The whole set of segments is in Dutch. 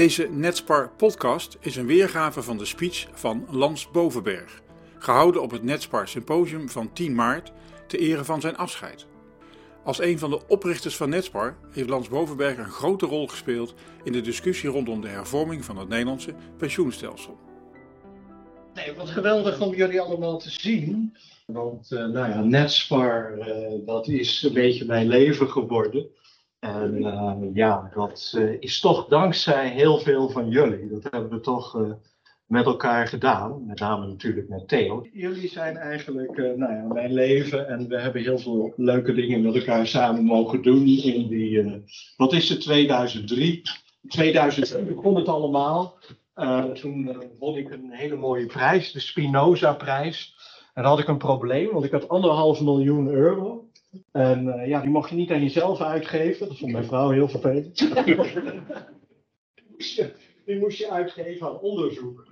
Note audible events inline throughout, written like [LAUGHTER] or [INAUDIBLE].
Deze Netspar podcast is een weergave van de speech van Lans Bovenberg, gehouden op het Netspar Symposium van 10 maart ter ere van zijn afscheid. Als een van de oprichters van Netspar heeft Lans Bovenberg een grote rol gespeeld in de discussie rondom de hervorming van het Nederlandse pensioenstelsel. Nee, wat geweldig om jullie allemaal te zien. Want uh, nou ja, Netspar, uh, dat is een beetje mijn leven geworden. En uh, ja, dat is toch dankzij heel veel van jullie. Dat hebben we toch met elkaar gedaan. Met name natuurlijk met Theo. Jullie zijn eigenlijk nou ja, mijn leven. En we hebben heel veel leuke dingen met elkaar samen mogen doen. In die, wat is het, 2003? 2003 begon het allemaal. Toen won ik een hele mooie prijs, de Spinoza-prijs. En dan had ik een probleem, want ik had anderhalf miljoen euro. En uh, ja, die mocht je niet aan jezelf uitgeven. Dat vond mijn vrouw heel vervelend. [LAUGHS] die, moest je, uitgeven aan onderzoek.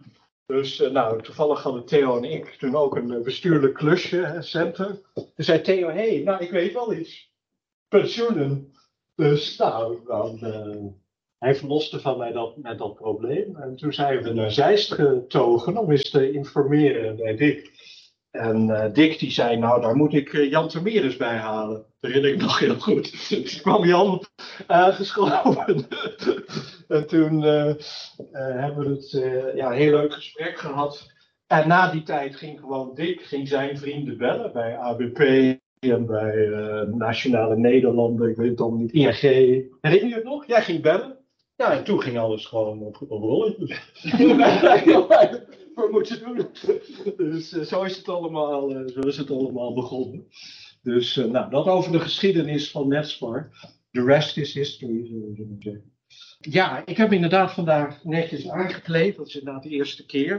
Dus nou, toevallig hadden Theo en ik toen ook een bestuurlijk klusje, center. Toen zei Theo, hé, hey, nou, ik weet wel iets. Pensioenen. Dus nou, hij verloste van mij dat, met dat probleem. En toen zijn we naar Zeist getogen om eens te informeren bij Dick. En uh, Dick die zei, nou daar moet ik uh, Jan Termeres bij halen. Dat herinner ik nog heel goed. [LAUGHS] Dus kwam Jan aangeschoven. [LAUGHS] en toen uh, hebben we het ja, heel leuk gesprek gehad. En na die tijd ging gewoon Dick, ging zijn vrienden bellen bij ABP en bij Nationale Nederlanden, ik weet het allemaal niet, ING. Herinner je het nog? Jij ging bellen. Ja, en toen ging alles gewoon op, op rollen. [LAUGHS] moeten doen. Dus uh, zo, is het allemaal, uh, zo is het allemaal begonnen. Dus uh, nou, dat over de geschiedenis van Netspar. The rest is history, zullen we zeggen. Ja, ik heb inderdaad vandaag netjes aangekleed. Dat is inderdaad de eerste keer.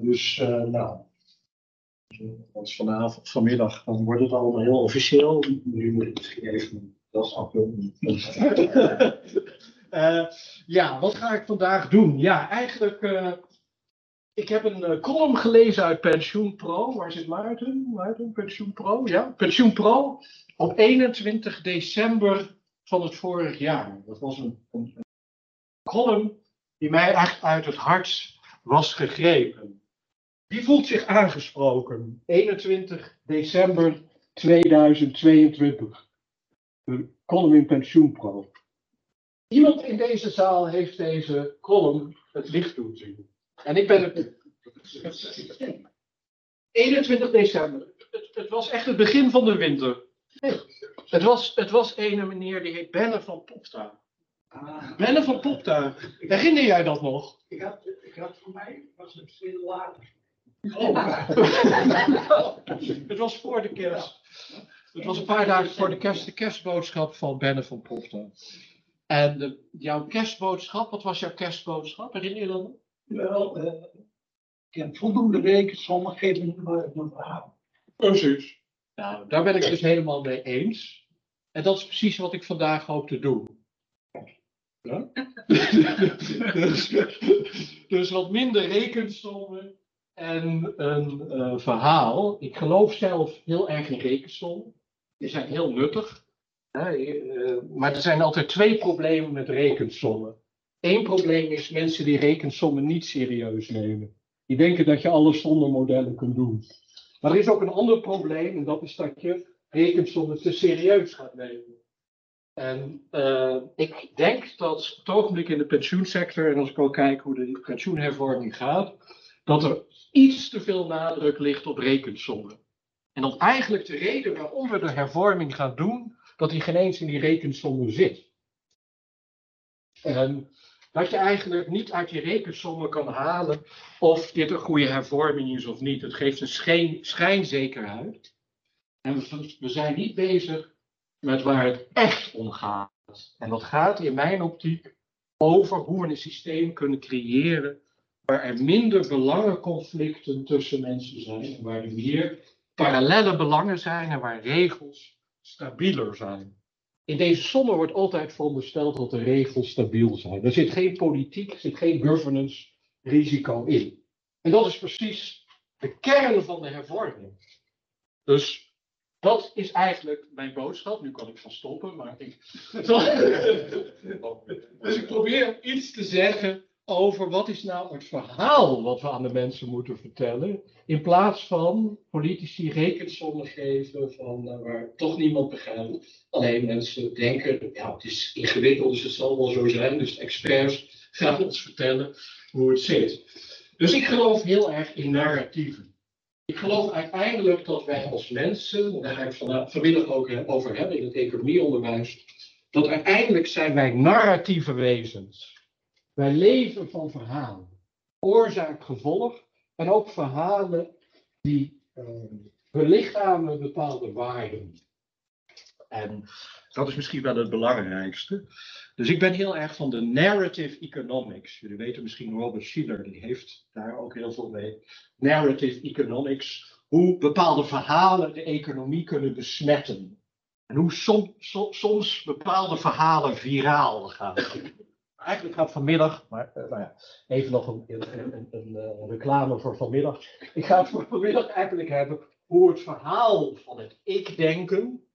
dus nou, als vanavond, vanmiddag, dan wordt het allemaal heel officieel. Nu moet ik misschien even dat afdoen. uh, [LAUGHS] ja, wat ga ik vandaag doen? Ja, eigenlijk. Uh, ik heb een uh, column gelezen uit Pensioen Pro. Waar zit Maarten? Maarten, Pensioen Pro? Ja, Pensioen Pro. Op 21 december van het vorig jaar. Dat was een, een, een column die mij echt uit het hart was gegrepen. Wie voelt zich aangesproken? 21 december 2022 de column in Pensioenpro. Iemand in deze zaal heeft deze column het licht doen zien. En ik ben het. 21 december. Het, het, was echt het begin van de winter. Het was, het was een meneer die heet Benne van Popta. Ah. Benne van Popta. Herinner jij dat nog? Ik had, ik had voor mij was het veel later. Oh. [LAUGHS] het was voor de kerst. Het was een paar dagen voor de kerst, de kerstboodschap van Benne van Popta. En de, jouw kerstboodschap, wat was jouw kerstboodschap? Herinner je dat? Wel, uh, ik heb voldoende weken, sommige geven een verhaal. Precies. Nou, daar ben ik dus helemaal mee eens. En dat is precies wat ik vandaag hoop te doen. Ja? [LAUGHS] dus, dus wat minder rekensommen en een uh, verhaal. Ik geloof zelf heel erg in rekensommen. Die zijn heel nuttig. Uh, maar er zijn altijd twee problemen met rekensommen. Eén probleem is mensen die rekensommen niet serieus nemen. Die denken dat je alles zonder modellen kunt doen. Maar er is ook een ander probleem, en dat is dat je rekensommen te serieus gaat nemen. En uh, ik denk dat het ogenblik in de pensioensector, en als ik ook kijk hoe de pensioenhervorming gaat, dat er iets te veel nadruk ligt op rekensommen. En dat eigenlijk de reden waarom we de hervorming gaan doen, dat die geen eens in die rekensommen zit. En dat je eigenlijk niet uit die rekensommen kan halen of dit een goede hervorming is of niet. Het geeft een schijn, schijnzekerheid. En we, we zijn niet bezig met waar het echt om gaat. En dat gaat in mijn optiek over hoe we een systeem kunnen creëren waar er minder belangenconflicten tussen mensen zijn waar er meer parallele belangen zijn en waar regels stabieler zijn. In deze sommen wordt altijd verondersteld dat de regels stabiel zijn. Er zit geen politiek, er zit geen governance risico in. En dat is precies de kern van de hervorming. Dus Dat is eigenlijk mijn boodschap. Nu kan ik van stoppen, maar ik. [LAUGHS] dus ik probeer iets te zeggen over wat is nou het verhaal wat we aan de mensen moeten vertellen. In plaats van politici rekensommen geven van uh, waar toch niemand begrijpt. Alleen mensen denken, ja het is ingewikkeld, dus het zal wel zo zijn. Dus experts gaan ons vertellen hoe het zit. Dus ik geloof heel erg in narratieven. Ik geloof uiteindelijk dat wij als mensen, daar ga ik van, vanmiddag ook over hebben in het economieonderwijs, dat uiteindelijk zijn wij narratieve wezens. Wij leven van verhalen. Oorzaak, gevolg en ook verhalen die uh, belichamen bepaalde waarden. En dat is misschien wel het belangrijkste. Dus ik ben heel erg van de narrative economics. Jullie weten misschien Robert Schiller, die heeft daar ook heel veel mee. Narrative economics, hoe bepaalde verhalen de economie kunnen besmetten. En hoe som, som, soms bepaalde verhalen viraal gaan. Eigenlijk gaat vanmiddag, maar uh, nou ja, even nog een, een, een, een uh, reclame voor vanmiddag. Ik ga het vanmiddag eigenlijk hebben hoe het verhaal van het ik-denken,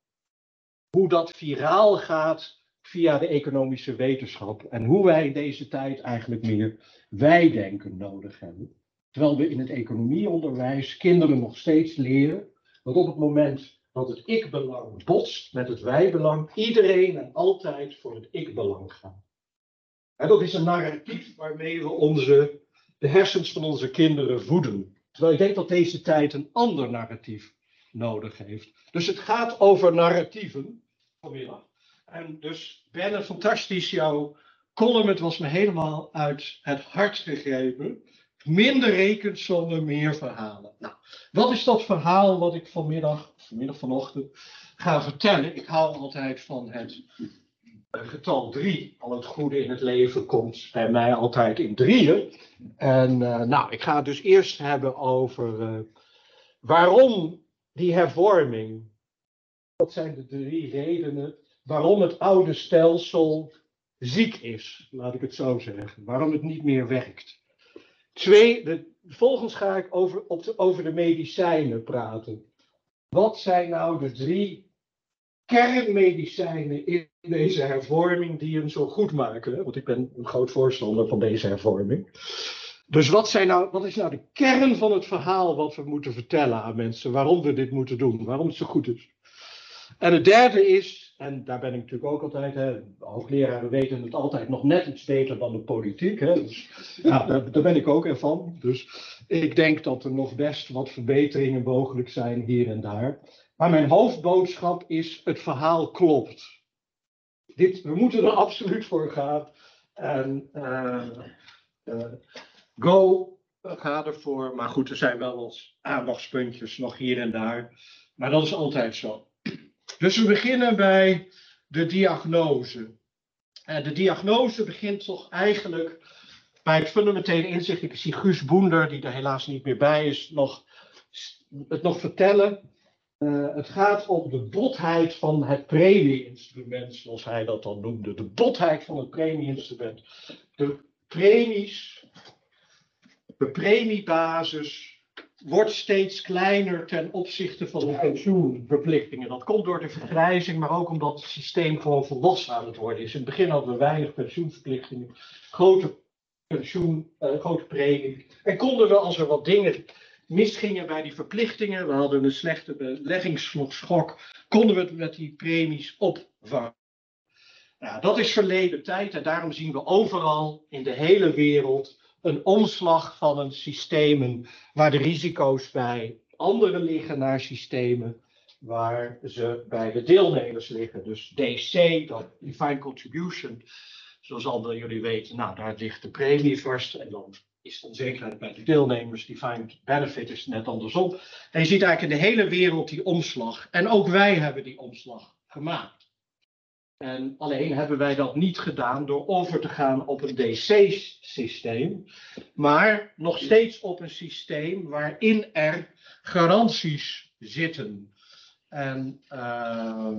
hoe dat viraal gaat via de economische wetenschap. En hoe wij in deze tijd eigenlijk meer wij-denken nodig hebben. Terwijl we in het economieonderwijs kinderen nog steeds leren dat op het moment dat het ik-belang botst met het wij-belang, iedereen en altijd voor het ik-belang gaat. En dat is een narratief waarmee we onze, de hersens van onze kinderen voeden. Terwijl ik denk dat deze tijd een ander narratief nodig heeft. Dus het gaat over narratieven vanmiddag. En dus Ben, fantastisch jouw column. Het was me helemaal uit het hart gegrepen. Minder rekensommen, meer verhalen. Nou, wat is dat verhaal wat ik vanmiddag, vanmiddag vanochtend, ga vertellen? Ik hou altijd van het getal drie. Al het goede in het leven komt bij mij altijd in drieën. En uh, nou, ik ga het dus eerst hebben over uh, waarom die hervorming. Wat zijn de drie redenen waarom het oude stelsel ziek is, laat ik het zo zeggen. Waarom het niet meer werkt. Twee, de, vervolgens ga ik over, op de, over de medicijnen praten. Wat zijn nou de drie kernmedicijnen in deze hervorming die hem zo goed maken? Want ik ben een groot voorstander van deze hervorming. Dus wat, zijn nou, wat is nou de kern van het verhaal wat we moeten vertellen aan mensen? Waarom we dit moeten doen? Waarom het zo goed is? En het derde is, en daar ben ik natuurlijk ook altijd, hè, hoogleraren weten het altijd nog net iets beter dan de politiek. Hè, dus, ja, daar, daar ben ik ook ervan. Dus ik denk dat er nog best wat verbeteringen mogelijk zijn hier en daar. Maar mijn hoofdboodschap is: het verhaal klopt. Dit, we moeten er absoluut voor gaan. En uh, uh, go, ga ervoor. Maar goed, er zijn wel wat aandachtspuntjes nog hier en daar. Maar dat is altijd zo. Dus we beginnen bij de diagnose. En de diagnose begint toch eigenlijk bij het fundamentele inzicht. Ik zie Guus Boender, die er helaas niet meer bij is, nog, het nog vertellen. Uh, het gaat om de botheid van het premie-instrument, zoals hij dat dan noemde. De botheid van het premie-instrument. De premies, de premiebasis wordt steeds kleiner ten opzichte van de pensioenverplichtingen. Dat komt door de vergrijzing, maar ook omdat het systeem gewoon volwassen aan het worden is. In het begin hadden we weinig pensioenverplichtingen, grote pensioen, uh, grote premie. En konden we, als er wat dingen misgingen bij die verplichtingen, we hadden een slechte beleggingsschok, konden we het met die premies opvangen. Nou, dat is verleden tijd en daarom zien we overal in de hele wereld een omslag van een systemen waar de risico's bij anderen liggen naar systemen waar ze bij de deelnemers liggen. Dus DC, dat Defined Contribution, zoals anderen jullie weten, nou daar ligt de premie vast en dan is onzekerheid bij de deelnemers. Defined Benefit is net andersom. En je ziet eigenlijk in de hele wereld die omslag. En ook wij hebben die omslag gemaakt. En alleen hebben wij dat niet gedaan door over te gaan op een DC-systeem, maar nog steeds op een systeem waarin er garanties zitten. En uh,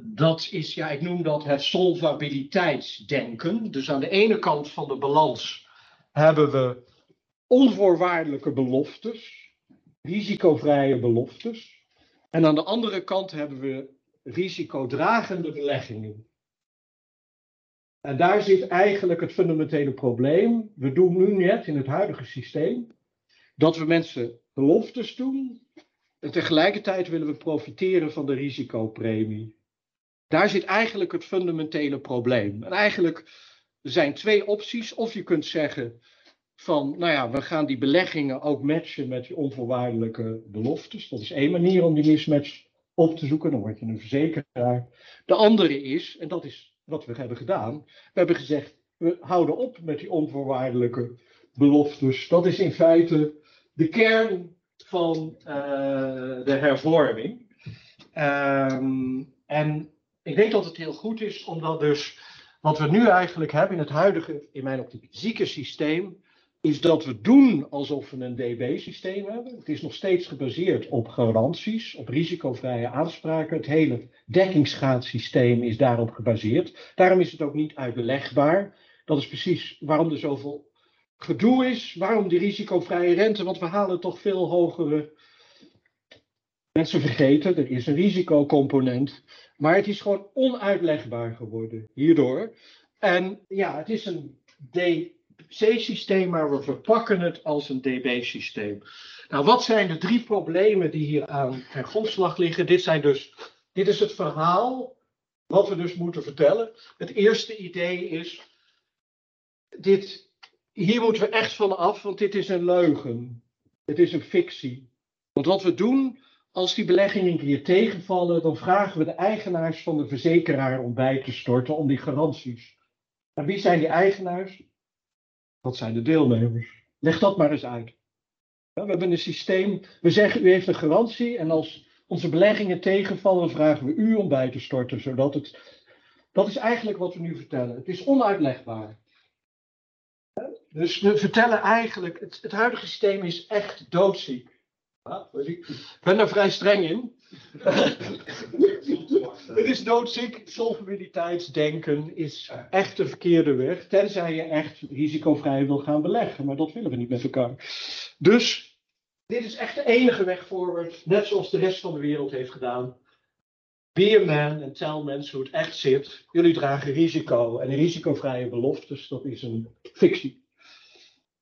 dat is, ja, ik noem dat het solvabiliteitsdenken. Dus aan de ene kant van de balans hebben we onvoorwaardelijke beloftes, risicovrije beloftes. En aan de andere kant hebben we risicodragende beleggingen. En daar zit eigenlijk het fundamentele probleem. We doen nu net in het huidige systeem dat we mensen beloftes doen. En tegelijkertijd willen we profiteren van de risicopremie. Daar zit eigenlijk het fundamentele probleem. En eigenlijk zijn twee opties. Of je kunt zeggen van, nou ja, we gaan die beleggingen ook matchen met die onvoorwaardelijke beloftes. Dat is één manier om die mismatch op te zoeken. Dan word je een verzekeraar. De andere is, en dat is wat we hebben gedaan. We hebben gezegd, we houden op met die onvoorwaardelijke beloftes. Dat is in feite de kern van uh, de hervorming. Um, en ik denk dat het heel goed is, omdat dus wat we nu eigenlijk hebben in het huidige, in mijn optiek, zieke systeem, is dat we doen alsof we een DB-systeem hebben. Het is nog steeds gebaseerd op garanties, op risicovrije aanspraken. Het hele dekkingsgraadsysteem is daarop gebaseerd. Daarom is het ook niet uitbelegbaar. Dat is precies waarom er zoveel gedoe is. Waarom die risicovrije rente? Want we halen toch veel hogere. Mensen vergeten, er is een risicocomponent. Maar het is gewoon onuitlegbaar geworden hierdoor. En ja, het is een DC-systeem, maar we verpakken het als een DB-systeem. Nou, wat zijn de drie problemen die hier aan ten grondslag liggen? Dit, zijn dus, dit is het verhaal wat we dus moeten vertellen. Het eerste idee is, dit, hier moeten we echt van af, want dit is een leugen. Het is een fictie. Want wat we doen, als die beleggingen hier tegenvallen, dan vragen we de eigenaars van de verzekeraar om bij te storten om die garanties. En wie zijn die eigenaars? Dat zijn de deelnemers. Leg dat maar eens uit. we hebben een systeem. We zeggen u heeft een garantie en als onze beleggingen tegenvallen, vragen we u om bij te storten, zodat het. Dat is eigenlijk wat we nu vertellen. Het is onuitlegbaar. Dus we vertellen eigenlijk, het, het huidige systeem is echt doodziek. Ik ben daar vrij streng in. [LAUGHS] Het is doodziek. Solvabiliteitsdenken is echt de verkeerde weg. Tenzij je echt risicovrij wil gaan beleggen. Maar dat willen we niet met elkaar. Dus dit is echt de enige weg voorwaarts. Net zoals de rest van de wereld heeft gedaan. Be a man en tell mensen hoe het echt zit. Jullie dragen risico. En risicovrije beloftes, dat is een fictie.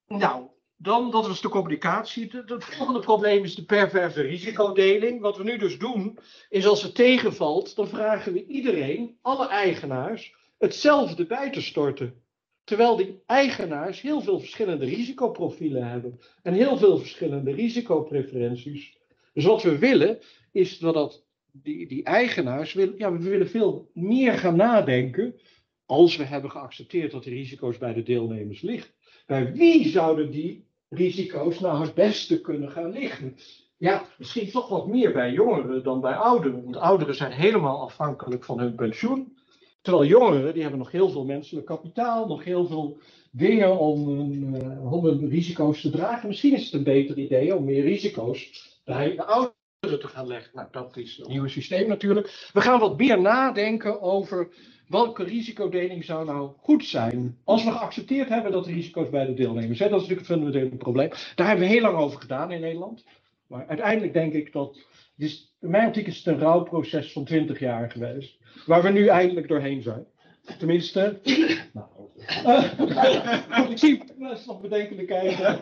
Nou, dan, dat was de communicatie. Het volgende probleem is de perverse risicodeling. Wat we nu dus doen, is als het tegenvalt, dan vragen we iedereen, alle eigenaars, hetzelfde bij te storten. Terwijl die eigenaars heel veel verschillende risicoprofielen hebben en heel veel verschillende risicopreferenties. Dus wat we willen, is dat die, die eigenaars, willen, ja, we willen veel meer gaan nadenken, als we hebben geaccepteerd dat de risico's bij de deelnemers liggen. Bij wie zouden die risico's nou het beste kunnen gaan liggen. Ja, misschien toch wat meer bij jongeren dan bij ouderen. Want ouderen zijn helemaal afhankelijk van hun pensioen. Terwijl jongeren, die hebben nog heel veel menselijk kapitaal, nog heel veel dingen om hun, uh, om hun risico's te dragen. Misschien is het een beter idee om meer risico's bij de ouderen te gaan leggen. Nou, dat is het nieuwe systeem natuurlijk. We gaan wat meer nadenken over welke risicodeling zou nou goed zijn? Als we geaccepteerd hebben dat de risico's bij de deelnemers zijn, dat is natuurlijk het fundamentele probleem. Daar hebben we heel lang over gedaan in Nederland. Maar uiteindelijk denk ik dat. Dus in mijn optiek is het een rouwproces van 20 jaar geweest. Waar we nu eindelijk doorheen zijn. Tenminste. [LAUGHS] Nou, [LAUGHS] uh, ik zie nog bedenkende kijken.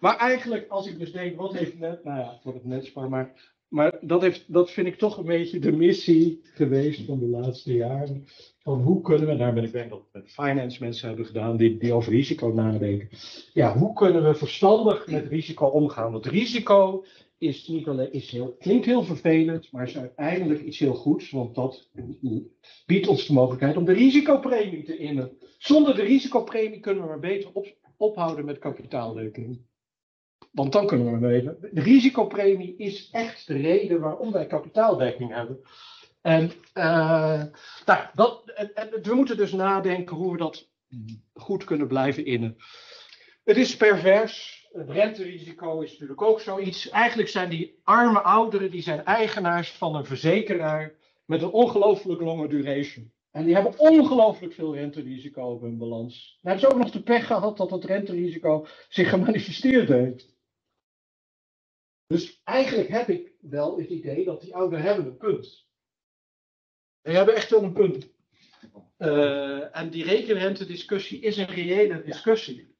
Maar eigenlijk, als ik dus denk, wat heeft net. Nou ja, voor het netspar, maar maar dat, heeft, dat vind ik toch een beetje de missie geweest van de laatste jaren. Van hoe kunnen we, daar ben ik denk dat met finance mensen hebben gedaan die, die over risico nadenken. Ja, hoe kunnen we verstandig met risico omgaan? Want risico is niet alleen, is heel, klinkt heel vervelend, maar is uiteindelijk iets heel goeds. Want dat biedt ons de mogelijkheid om de risicopremie te innen. Zonder de risicopremie kunnen we maar beter op, ophouden met kapitaaldekking. Want dan kunnen we weten, de risicopremie is echt de reden waarom wij kapitaaldekking hebben. En, uh, nou, dat, en, we moeten dus nadenken hoe we dat goed kunnen blijven innen. Het is pervers. Het renterisico is natuurlijk ook zoiets. Eigenlijk zijn die arme ouderen, die zijn eigenaars van een verzekeraar met een ongelooflijk lange duration. En die hebben ongelooflijk veel renterisico op hun balans. Dan hebben ze ook nog de pech gehad dat dat renterisico zich gemanifesteerd heeft. Dus eigenlijk heb ik wel het idee dat die ouderen hebben een punt. Die hebben echt wel een punt. Uh, en die rekenrente-discussie is een reële discussie.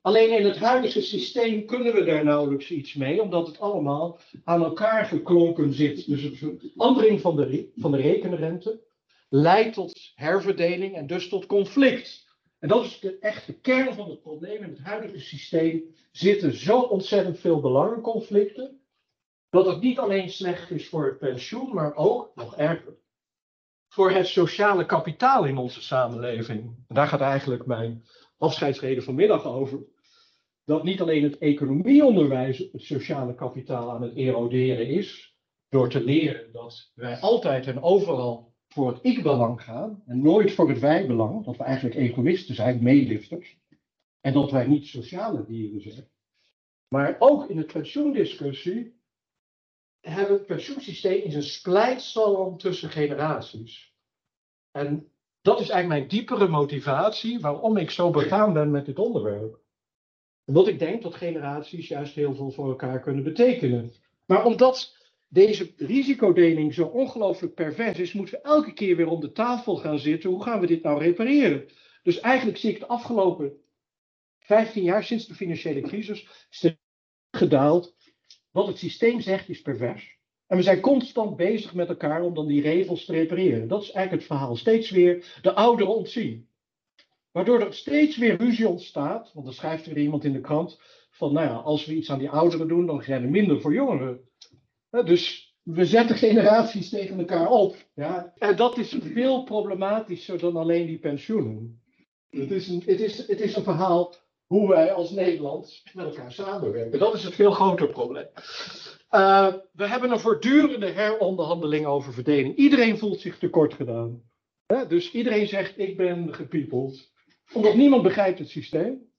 Alleen in het huidige systeem kunnen we daar nauwelijks iets mee, omdat het allemaal aan elkaar geklonken zit. Dus een verandering van de, van de rekenrente leidt tot herverdeling en dus tot conflict. En dat is de echte kern van het probleem. In het huidige systeem zitten zo ontzettend veel belangenconflicten, dat het niet alleen slecht is voor het pensioen, maar ook, nog erger, voor het sociale kapitaal in onze samenleving. En daar gaat eigenlijk mijn afscheidsreden vanmiddag over. Dat niet alleen het economieonderwijs het sociale kapitaal aan het eroderen is, door te leren dat wij altijd en overal voor het ik-belang gaan en nooit voor het wij-belang, dat we eigenlijk egoïsten zijn, meelifters, en dat wij niet sociale dieren zijn. Maar ook in de pensioendiscussie hebben het pensioensysteem is een splijtstalm tussen generaties. En dat is eigenlijk mijn diepere motivatie waarom ik zo begaan ben met dit onderwerp. Omdat ik denk dat generaties juist heel veel voor elkaar kunnen betekenen. Maar omdat deze risicodeling zo ongelooflijk pervers is, moeten we elke keer weer om de tafel gaan zitten. Hoe gaan we dit nou repareren? Dus eigenlijk zie ik de afgelopen 15 jaar sinds de financiële crisis gedaald. Wat het systeem zegt is pervers. En we zijn constant bezig met elkaar om dan die regels te repareren. Dat is eigenlijk het verhaal. Steeds weer de ouderen ontzien. Waardoor er steeds weer ruzie ontstaat. Want dan schrijft er iemand in de krant van, nou ja, als we iets aan die ouderen doen, dan zijn er minder voor jongeren. Dus we zetten generaties tegen elkaar op. Ja? En dat is veel problematischer dan alleen die pensioenen. Het is een, het is, het is een verhaal hoe wij als Nederland met elkaar samenwerken. Dat is het veel groter probleem. Uh, we hebben een voortdurende heronderhandeling over verdeling. Iedereen voelt zich tekort gedaan. Dus iedereen zegt: Ik ben gepiepeld. Omdat niemand begrijpt het systeem.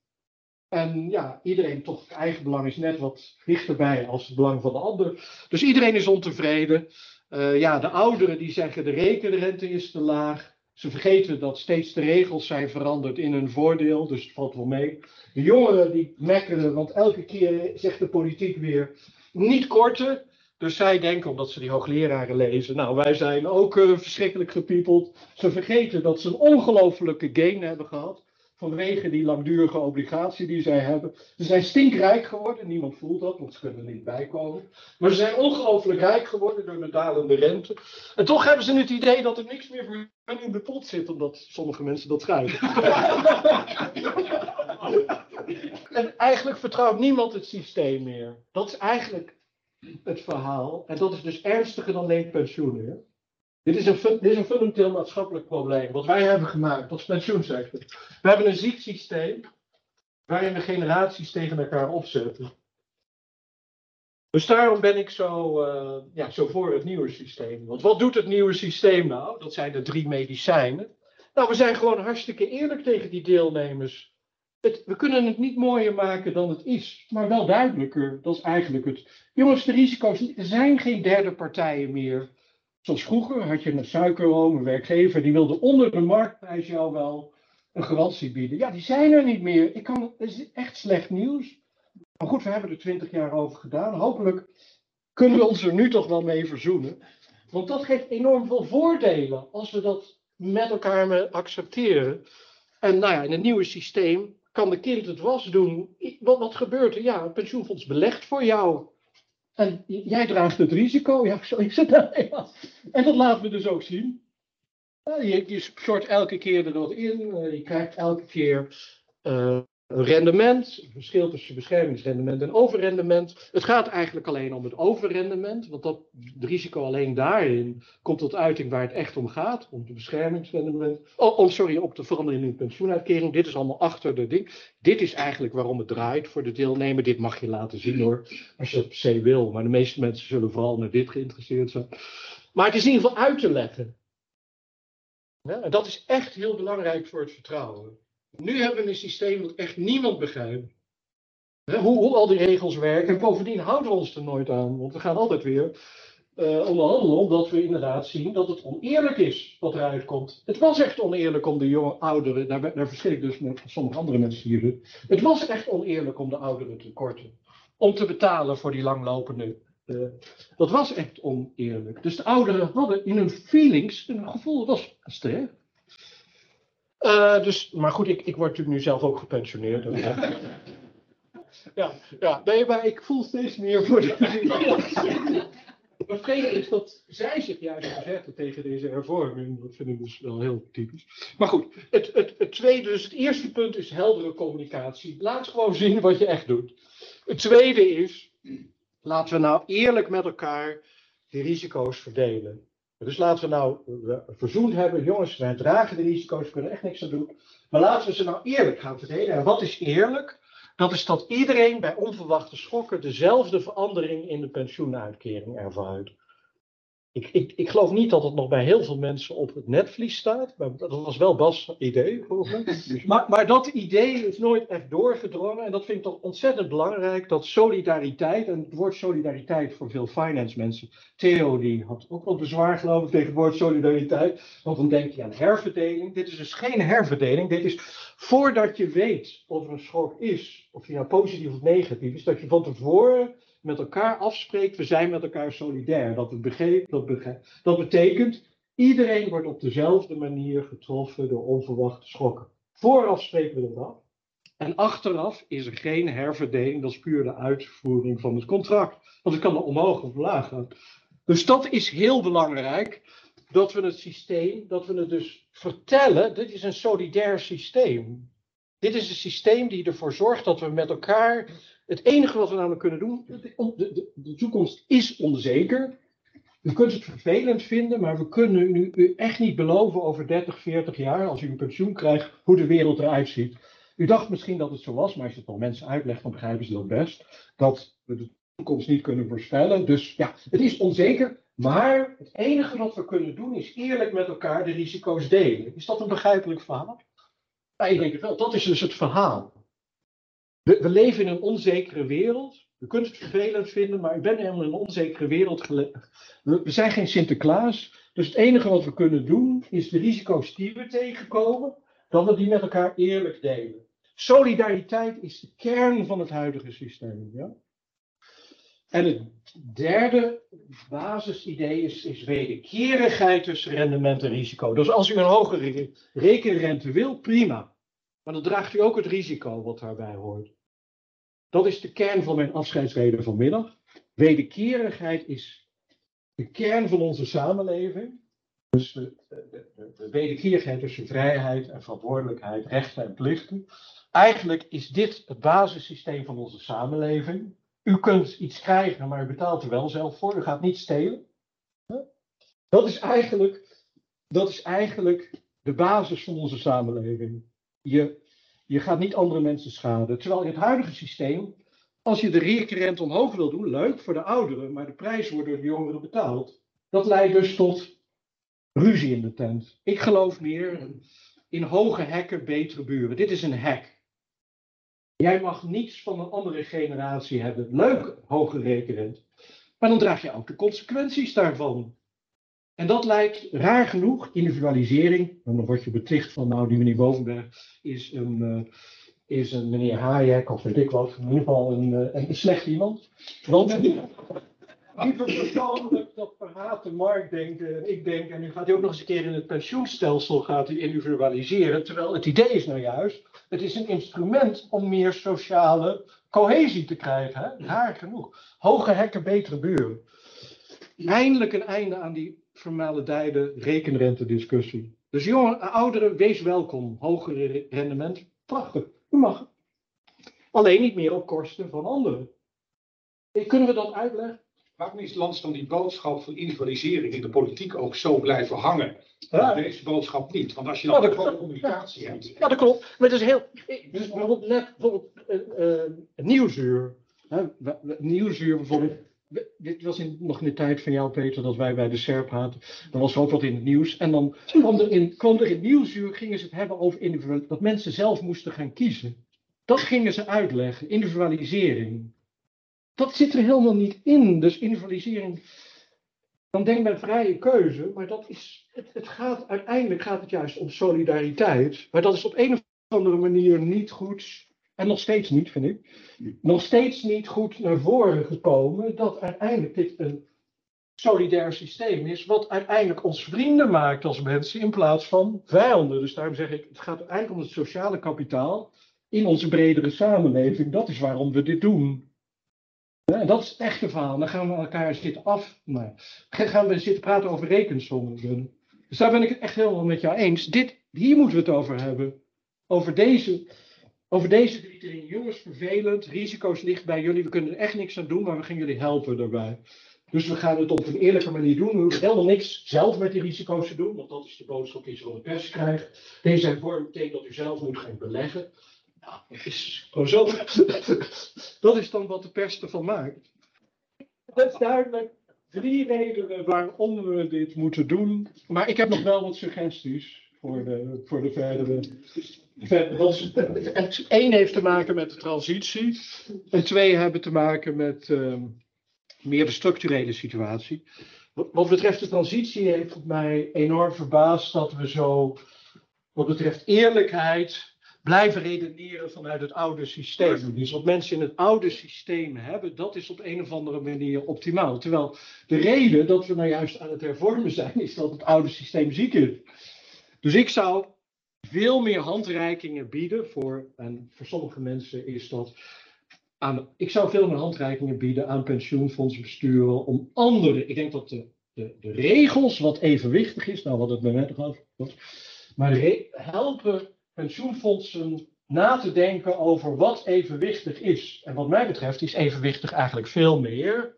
En ja, iedereen toch eigen belang is net wat dichterbij als het belang van de ander. Dus iedereen is ontevreden. Uh, ja, de ouderen die zeggen de rekenrente is te laag. Ze vergeten dat steeds de regels zijn veranderd in hun voordeel, dus het valt wel mee. De jongeren die mekkeren, want elke keer zegt de politiek weer niet korten. Dus zij denken, omdat ze die hoogleraren lezen, nou wij zijn ook uh, verschrikkelijk gepiepeld. Ze vergeten dat ze een ongelofelijke gain hebben gehad vanwege die langdurige obligatie die zij hebben. Ze zijn stinkrijk geworden, niemand voelt dat, want ze kunnen er niet bijkomen. Maar ze zijn ongelooflijk rijk geworden door de dalende rente. En toch hebben ze het idee dat er niks meer voor hen in de pot zit, omdat sommige mensen dat schrijven. [LAUGHS] en eigenlijk vertrouwt niemand het systeem meer. Dat is eigenlijk het verhaal. En dat is dus ernstiger dan alleen pensioenen. Dit is, een, dit is een fundamenteel maatschappelijk probleem. Wat wij hebben gemaakt als pensioensector. We hebben een ziek systeem waarin we generaties tegen elkaar opzetten. Dus daarom ben ik zo, uh, ja, zo voor het nieuwe systeem. Want wat doet het nieuwe systeem nou? Dat zijn de drie medicijnen. Nou, we zijn gewoon hartstikke eerlijk tegen die deelnemers. Het, we kunnen het niet mooier maken dan het is, maar wel duidelijker. Dat is eigenlijk het. Jongens, de risico's. Er zijn geen derde partijen meer Zoals vroeger had je een suikerroom, een werkgever, die wilde onder de marktprijs jou wel een garantie bieden. Ja, die zijn er niet meer. Ik kan, het is echt slecht nieuws. Maar goed, we hebben er twintig jaar over gedaan. Hopelijk kunnen we ons er nu toch wel mee verzoenen. Want dat geeft enorm veel voordelen als we dat met elkaar accepteren. En nou ja, in het nieuwe systeem kan de kind het was doen. Wat, wat gebeurt er? Ja, het pensioenfonds belegt voor jou. En jij draagt het risico. Ja, zo is het. Nou, en dat laten we dus ook zien. Je, short elke keer er wat in. Eh, je krijgt elke keer een rendement. Een verschil tussen beschermingsrendement en overrendement. Het gaat eigenlijk alleen om het overrendement. Want dat, het risico alleen daarin komt tot uiting waar het echt om gaat. Om de beschermingsrendement. Oh, oh sorry, op de verandering in de pensioenuitkering. Dit is allemaal achter de ding. Dit is eigenlijk waarom het draait voor de deelnemer. Dit mag je laten zien hoor. Als je het per se wil. Maar de meeste mensen zullen vooral naar dit geïnteresseerd zijn. Maar het is in ieder geval uit te leggen. Ja, en dat is echt heel belangrijk voor het vertrouwen. Nu hebben we een systeem dat echt niemand begrijpt. Hoe, hoe, al die regels werken. En bovendien houden we ons er nooit aan. Want we gaan altijd weer uh, onderhandelen. Omdat we inderdaad zien dat het oneerlijk is wat eruit komt. Het was echt oneerlijk om de jonge ouderen. Daar, daar verschil ik dus met sommige andere mensen hier. Het was echt oneerlijk om de ouderen te korten. Om te betalen voor die langlopende eh, dat was echt oneerlijk. Dus de ouderen hadden in hun feelings een gevoel, dat was sterk. Uh, dus, maar goed, ik, ik word natuurlijk nu zelf ook gepensioneerd. Dus, ja, ja, nee, maar ik voel steeds meer voor de. Vrede is dat zij zich juist verzetten tegen deze hervorming. Dat vind ik dus wel heel typisch. Maar goed, het, het, het tweede, dus het eerste punt is heldere communicatie. Laat gewoon zien wat je echt doet. Het tweede is, laten we nou eerlijk met elkaar de risico's verdelen. Dus laten we nou verzoend hebben, jongens, wij dragen de risico's, we kunnen echt niks aan doen. Maar laten we ze nou eerlijk gaan verdelen. En wat is eerlijk? Dat is dat iedereen bij onverwachte schokken dezelfde verandering in de pensioenuitkering ervaart. Ik, ik, ik geloof niet dat het nog bij heel veel mensen op het netvlies staat. Maar dat was wel Bas' idee, volgens [LAUGHS] Maar, maar dat idee is nooit echt doorgedrongen. En dat vind ik toch ontzettend belangrijk. Dat solidariteit, en het woord solidariteit voor veel finance mensen. Theo die had ook wel bezwaar geloof ik tegen het woord solidariteit. Want dan denk je aan herverdeling. Dit is dus geen herverdeling. Dit is voordat je weet of er een schok is. Of die nou positief of negatief is. Dat je van tevoren met elkaar afspreekt, we zijn met elkaar solidair. Dat, het begreep, dat, betekent, iedereen wordt op dezelfde manier getroffen door onverwachte schokken. Vooraf spreken we dat af. En achteraf is er geen herverdeling, dat is puur de uitvoering van het contract. Want het kan er omhoog of omlaag gaan. Dus dat is heel belangrijk, dat we het systeem, dat we het dus vertellen, dit is een solidair systeem. Dit is een systeem die ervoor zorgt dat we met elkaar het enige wat we namelijk kunnen doen, de, de, de, toekomst is onzeker. U kunt het vervelend vinden, maar we kunnen u, echt niet beloven over 30, 40 jaar, als u een pensioen krijgt, hoe de wereld eruit ziet. U dacht misschien dat het zo was, maar als je het al mensen uitlegt, dan begrijpen ze dat best. Dat we de toekomst niet kunnen voorspellen. Dus ja, het is onzeker. Maar het enige wat we kunnen doen is eerlijk met elkaar de risico's delen. Is dat een begrijpelijk verhaal? Ja, ik denk het wel. Dat is dus het verhaal. We, we, leven in een onzekere wereld. U kunt het vervelend vinden, maar u bent in een onzekere wereld. We, we zijn geen Sinterklaas. Dus het enige wat we kunnen doen, is de risico's die we tegenkomen, dat we die met elkaar eerlijk delen. Solidariteit is de kern van het huidige systeem. Ja? En het derde basisidee is, is wederkerigheid tussen rendement en risico. Dus als u een hogere rekenrente wil, prima. Maar dan draagt u ook het risico wat daarbij hoort. Dat is de kern van mijn afscheidsreden vanmiddag. Wederkerigheid is de kern van onze samenleving. Dus de, de, de, wederkerigheid tussen vrijheid en verantwoordelijkheid, rechten en plichten. Eigenlijk is dit het basissysteem van onze samenleving. U kunt iets krijgen, maar u betaalt er wel zelf voor. U gaat niet stelen. Dat is eigenlijk, dat is eigenlijk de basis van onze samenleving. Je, je gaat niet andere mensen schaden. Terwijl in het huidige systeem, als je de rekenrente omhoog wil doen, leuk voor de ouderen, maar de prijs wordt door de jongeren betaald. Dat leidt dus tot ruzie in de tent. Ik geloof meer in hoge hekken, betere buren. Dit is een hek. Jij mag niets van een andere generatie hebben. Leuk, hoge rekenrente. Maar dan draag je ook de consequenties daarvan. En dat lijkt raar genoeg, individualisering, dan word je beticht van, nou, die meneer Bovenberg is een, uh, is een meneer Hayek, of weet ik wat, in ieder geval een, uh, een slecht iemand. Want die persoonlijk dat verhaat de markt denken, en ik denk, en nu gaat hij ook nog eens een keer in het pensioenstelsel gaat hij individualiseren, terwijl het idee is nou juist, het is een instrument om meer sociale cohesie te krijgen, hè? raar genoeg. Hoge hekken, betere buren. Eindelijk een einde aan die vermaledijde rekenrente-discussie. Dus jongen, ouderen, wees welkom. Hogere rendement, prachtig. U mag. Alleen niet meer op kosten van anderen. Kunnen we dat uitleggen? Waarom is Lans dan die boodschap van individualisering in de politiek ook zo blijven hangen? Ja. Deze boodschap niet. Want als je dan ja, gewoon communicatie hebt. Ja, dat klopt. Maar het is heel. Dus bijvoorbeeld net bijvoorbeeld, uh, uh, nieuwsuur. Hè, nieuwsuur bijvoorbeeld dit was in, nog in de tijd van jou, Peter, dat wij bij de SERP hadden. Dan was er ook wat in het nieuws. En dan kwam er in, kwam er in nieuwsuur, gingen ze het hebben over dat mensen zelf moesten gaan kiezen. Dat gingen ze uitleggen, individualisering. Dat zit er helemaal niet in. Dus individualisering, dan denk men vrije keuze, maar dat is, het gaat, uiteindelijk gaat het juist om solidariteit. Maar dat is op een of andere manier niet goed en nog steeds niet, vind ik, nog steeds niet goed naar voren gekomen dat uiteindelijk dit een solidair systeem is, wat uiteindelijk ons vrienden maakt als mensen in plaats van vijanden. Dus daarom zeg ik, het gaat uiteindelijk om het sociale kapitaal in onze bredere samenleving. Dat is waarom we dit doen. en dat is het verhaal. Dan gaan we elkaar zitten af. Nou, gaan we zitten praten over rekensommen. Dus daar ben ik het echt helemaal met jou eens. Dit, hier moeten we het over hebben. Over deze, over deze drie dingen. Jongens, vervelend. Risico's ligt bij jullie. We kunnen er echt niks aan doen, maar we gaan jullie helpen daarbij. Dus we gaan het op een eerlijke manier doen. We hoeven helemaal niks zelf met die risico's te doen, want dat is de boodschap die ze van de pers krijgt. Deze hervorming betekent dat u zelf moet gaan beleggen. Nou, dat is [LAUGHS] dat is dan wat de pers ervan maakt. Dat is duidelijk drie redenen waarom we dit moeten doen. Maar ik heb nog wel wat suggesties voor de, voor de verdere. Eén heeft te maken met de transitie. En twee hebben te maken met. Ehm, meer de structurele situatie. Wat betreft de transitie heeft het mij enorm verbaasd dat we zo, wat betreft eerlijkheid, blijven redeneren vanuit het oude systeem. Dus wat mensen in het oude systeem hebben, dat is op een of andere manier optimaal. Terwijl de reden dat we nou juist aan het hervormen zijn, is dat het oude systeem ziek is. Dus ik zou veel meer handreikingen bieden voor, en voor sommige mensen is dat ik zou veel meer handreikingen bieden aan pensioenfondsbesturen om andere. Ik denk dat de, de, de regels wat evenwichtig is, nou wat het bij net over was, maar helpen pensioenfondsen na te denken over wat evenwichtig is. En wat mij betreft is evenwichtig eigenlijk veel meer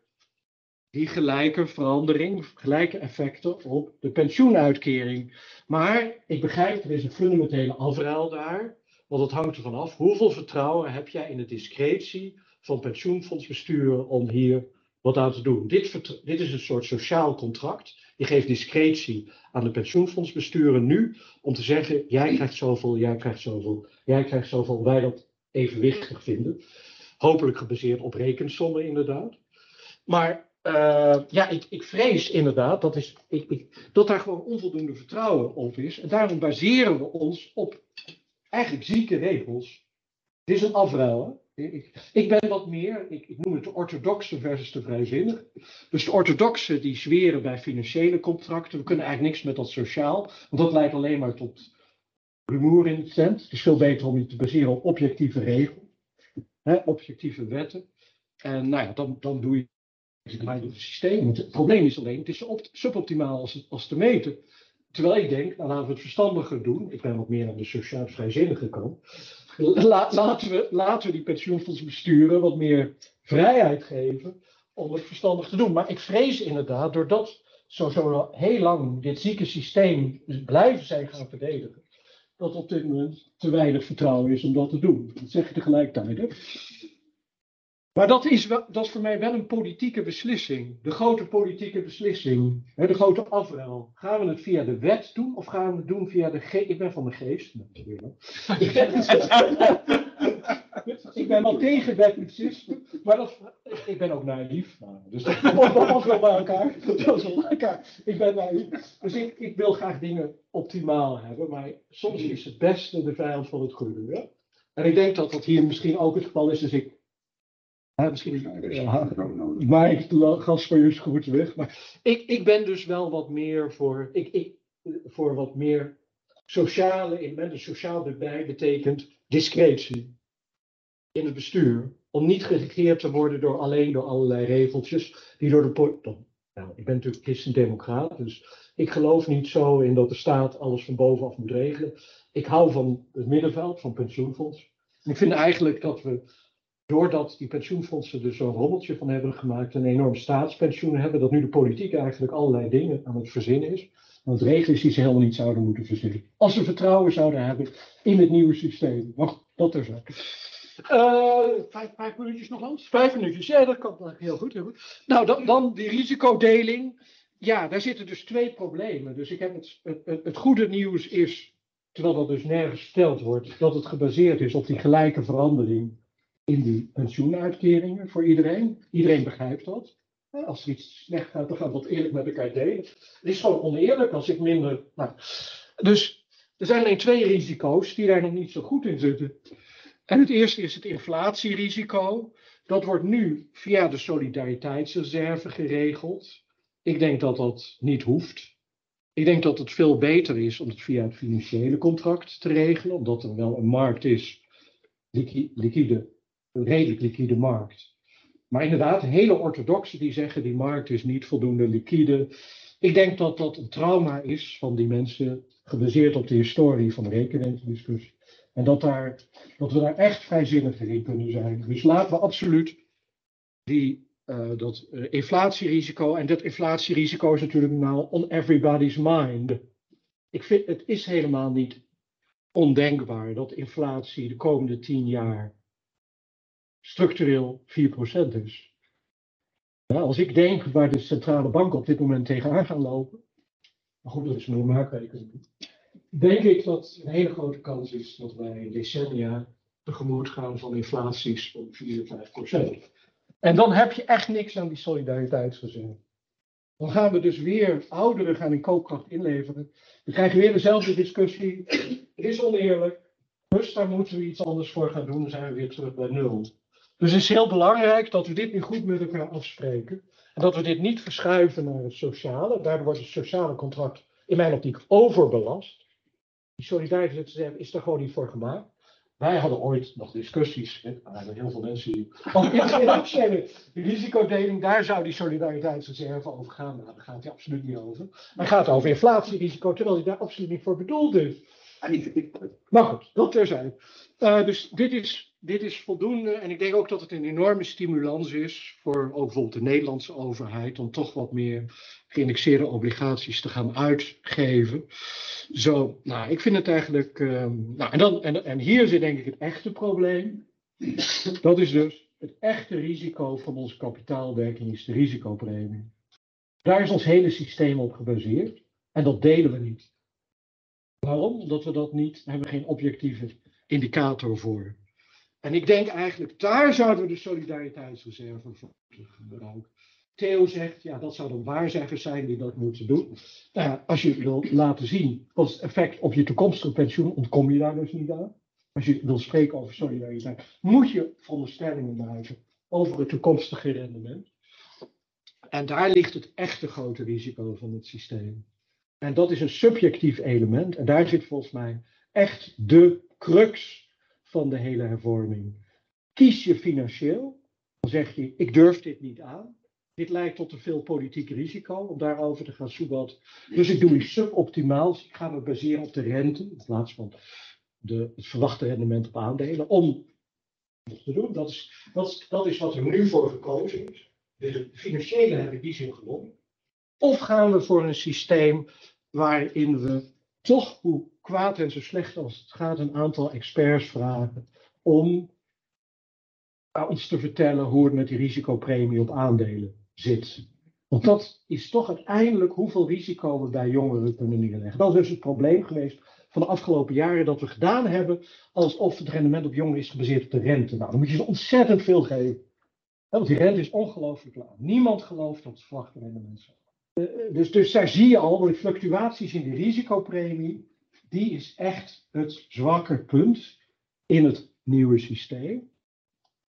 die gelijke verandering, gelijke effecten op de pensioenuitkering. Maar ik begrijp, er is een fundamentele afruil daar. Want het hangt ervan af, hoeveel vertrouwen heb jij in de discretie van pensioenfondsbesturen om hier wat aan te doen. Dit, dit is een soort sociaal contract. Je geeft discretie aan de pensioenfondsbesturen nu om te zeggen, jij krijgt zoveel, jij krijgt zoveel, jij krijgt zoveel, wij dat evenwichtig vinden. Hopelijk gebaseerd op rekensommen inderdaad. Maar uh, ja, ik, ik, vrees inderdaad dat, is, ik, ik, dat daar gewoon onvoldoende vertrouwen op is. En daarom baseren we ons op eigenlijk zieke regels. Dit is een afruil. Ik, ben wat meer, ik, noem het de orthodoxe versus de vrijzinnig. Dus de orthodoxe die zweren bij financiële contracten. We kunnen eigenlijk niks met dat sociaal, want dat leidt alleen maar tot rumoer in het cent. Het is veel beter om je te baseren op objectieve regels, objectieve wetten. En nou ja, dan, dan doe je het systeem. Het probleem is alleen, het is suboptimaal als, als te meten. Terwijl ik denk, nou laten we het verstandiger doen. Ik ben wat meer aan de sociaal vrijzinnige kant. laten, we, laten we die pensioenfondsbesturen wat meer vrijheid geven om het verstandig te doen. Maar ik vrees inderdaad, doordat zo, zo heel lang dit zieke systeem blijven zijn gaan verdedigen, dat op dit moment te weinig vertrouwen is om dat te doen. Dat zeg je tegelijkertijd. Hè? Maar dat is, dat is voor mij wel een politieke beslissing. De grote politieke beslissing. Hè, de grote afruil. Gaan we het via de wet doen of gaan we het doen via de geest? Ik ben van de geest. ik, ben, [LAUGHS] ik ben wel tegen wetticisme, maar dat, ik ben ook naïef. Dus dat [LAUGHS] past wel bij elkaar. Dat wel bij elkaar. Ik ben naïef. Dus ik, ik wil graag dingen optimaal hebben, maar soms is het beste de vijand van het goede. En ik denk dat dat hier misschien ook het geval is. Dus ik ja, misschien ja, maar ik gas voor je goed weg. Maar ik, ik ben dus wel wat meer voor, ik, ik, voor wat meer sociale elementen. Sociaal erbij betekent discretie in het bestuur. Om niet geregeerd te worden door alleen door allerlei regeltjes die door de nou, ik ben natuurlijk christendemocraat, dus ik geloof niet zo in dat de staat alles van bovenaf moet regelen. Ik hou van het middenveld, van pensioenfonds. En ik vind eigenlijk dat we doordat die pensioenfondsen er zo'n rommeltje van hebben gemaakt, een enorm staatspensioen hebben, dat nu de politiek eigenlijk allerlei dingen aan het verzinnen is. Want regels die ze helemaal niet zouden moeten verzinnen. Als ze vertrouwen zouden hebben in het nieuwe systeem. Wacht, dat er zo. Uh, vijf, vijf minuutjes nog, Hans? Vijf minuutjes, ja, dat kan heel goed. Heel goed. Nou, dan, dan die risicodeling. Ja, daar zitten dus twee problemen. Dus ik heb het, het, het goede nieuws is, terwijl dat dus nergens verteld wordt, dat het gebaseerd is op die gelijke verandering in die pensioenuitkeringen voor iedereen. Iedereen begrijpt dat. Als er iets slecht gaat, dan gaan we dat eerlijk met elkaar delen. Het is gewoon oneerlijk als ik minder. Nou, dus er zijn alleen twee risico's die daar nog niet zo goed in zitten. En het eerste is het inflatierisico. Dat wordt nu via de solidariteitsreserve geregeld. Ik denk dat dat niet hoeft. Ik denk dat het veel beter is om het via het financiële contract te regelen, omdat er wel een markt is, liquide, een redelijk liquide markt. Maar inderdaad, hele orthodoxen die zeggen die markt is niet voldoende liquide. Ik denk dat dat een trauma is van die mensen, gebaseerd op de historie van de. En dat, daar, dat we daar echt vrijzinniger in kunnen zijn. Dus laten we absoluut die, uh, dat uh, inflatierisico. En dat inflatierisico is natuurlijk nou on everybody's mind. Ik vind het is helemaal niet ondenkbaar dat inflatie de komende tien jaar structureel 4% is. Als ik denk waar de centrale banken op dit moment tegenaan gaan lopen. Maar goed, dat is een maakrekening denk ik dat een hele grote kans is dat wij decennia tegemoet gaan van inflaties van 4, 5 procent. En dan heb je echt niks aan die solidariteitsreserve. Dan gaan we dus weer ouderen gaan in koopkracht inleveren. Dan krijgen we weer dezelfde discussie. Het is oneerlijk. Dus daar moeten we iets anders voor gaan doen. Dan zijn we weer terug bij nul. Dus het is heel belangrijk dat we dit nu goed met elkaar afspreken. En dat we dit niet verschuiven naar het sociale. Daardoor wordt het sociale contract in mijn optiek overbelast. Die solidariteitsreserve is er gewoon niet voor gemaakt. Wij hadden ooit nog discussies, er waren heel veel mensen die. Over internationale risicodeling, daar zou die solidariteitsreserve over gaan. Nou, daar gaat hij absoluut niet over. Maar gaat over inflatierisico, terwijl hij daar absoluut niet voor bedoeld is. Maar goed, dat terzijde. Uh, dus dit is, dit is voldoende. En ik denk ook dat het een enorme stimulans is voor ook bijvoorbeeld de Nederlandse overheid om toch wat meer geïndexeerde obligaties te gaan uitgeven. Zo, nou, ik vind het eigenlijk. Um, nou, en, dan, en, en hier zit denk ik het echte probleem. Dat is dus het echte risico van onze kapitaalwerking is de risicopremie. Daar is ons hele systeem op gebaseerd. En dat delen we niet. Waarom? Omdat we dat niet, hebben we geen objectieve indicator voor. En ik denk eigenlijk, daar zouden we de solidariteitsreserve voor gebruiken. Theo zegt, ja, dat zouden waarzeggers zijn die dat moeten doen. Nou als je wil laten zien wat het effect op je toekomstige pensioen, ontkom je daar dus niet aan. Als je wil spreken over solidariteit, moet je veronderstellingen maken over het toekomstige rendement. En daar ligt het echte grote risico van het systeem. En dat is een subjectief element. En daar zit volgens mij echt de crux van de hele hervorming. Kies je financieel, dan zeg je: ik durf dit niet aan. Dit leidt tot te veel politiek risico om daarover te gaan soebat. Dus ik doe iets suboptimaal. Dus ik ga me baseren op de rente in plaats van de, het verwachte rendement op aandelen. Om te doen. Dat is, dat, is, dat is wat er nu voor gekozen is. Dus het financiële heb ik die zin genomen. Of gaan we voor een systeem waarin we toch, hoe kwaad en zo slecht als het gaat, een aantal experts vragen om ons te vertellen hoe het met die risicopremie op aandelen zit. Want dat is toch uiteindelijk hoeveel risico we bij jongeren kunnen neerleggen. Dat is dus het probleem geweest van de afgelopen jaren dat we gedaan hebben alsof het rendement op jongeren is gebaseerd op de rente. Nou, dan moet je ze ontzettend veel geven. Want die rente is ongelooflijk laag. Niemand gelooft dat het verwachte rendement. Eh, dus, dus daar zie je al, de fluctuaties in de risicopremie, die is echt het zwakke punt in het nieuwe systeem.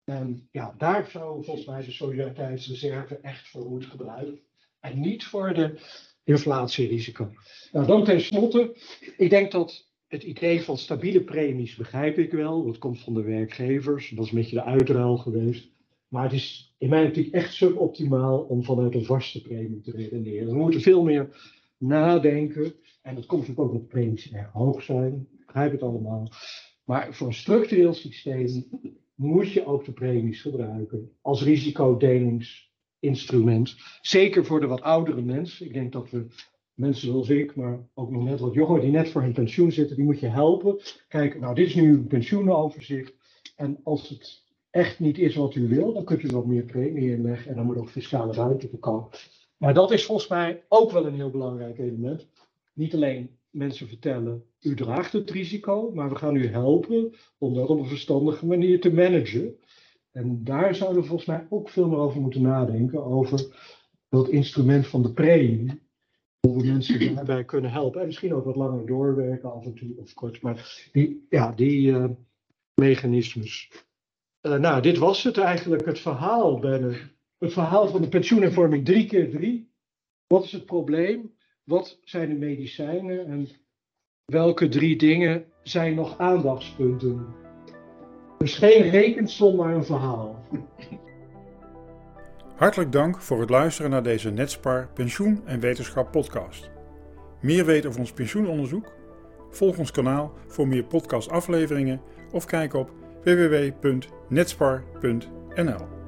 En ja, daar zou volgens mij de solidariteitsreserve echt voor moeten gebruiken. En niet voor de inflatierisico. Nou, dan tenslotte, ik denk dat het idee van stabiele premies begrijp ik wel. Dat komt van de werkgevers. Dat is een beetje de uitruil geweest. Maar het is in mijn optiek echt suboptimaal om vanuit een vaste premie te redeneren. We moeten veel meer nadenken. En dat komt natuurlijk ook omdat premies erg hoog zijn. Ik begrijp het allemaal. Maar voor een structureel systeem moet je ook de premies gebruiken als risicodelingsinstrument. Zeker voor de wat oudere mensen. Ik denk dat we mensen zoals ik, maar ook nog net wat jonger die net voor hun pensioen zitten, die moet je helpen. Kijk, nou dit is nu een pensioenoverzicht. En als het echt niet is wat u wil, dan kunt u wat meer premie inleggen en dan moet ook fiscale ruimte komen. Maar dat is volgens mij ook wel een heel belangrijk element. Niet alleen mensen vertellen, u draagt het risico, maar we gaan u helpen om dat op een verstandige manier te managen. En daar zouden we volgens mij ook veel meer over moeten nadenken, over dat instrument van de premie. Hoe we mensen [CLEARS THROAT] daarbij kunnen helpen. En misschien ook wat langer doorwerken af en toe of kort. Maar die, ja, die, uh, mechanismes. Uh, nou, dit was het eigenlijk, het verhaal, bijna. Het verhaal van de pensioenhervorming 3 keer 3 Wat is het probleem? Wat zijn de medicijnen? En welke drie dingen zijn nog aandachtspunten? Dus geen rekensom, maar een verhaal. Hartelijk dank voor het luisteren naar deze Netspar Pensioen en Wetenschap podcast. Meer weten over ons pensioenonderzoek? Volg ons kanaal voor meer podcastafleveringen of kijk op www.netspar.nl.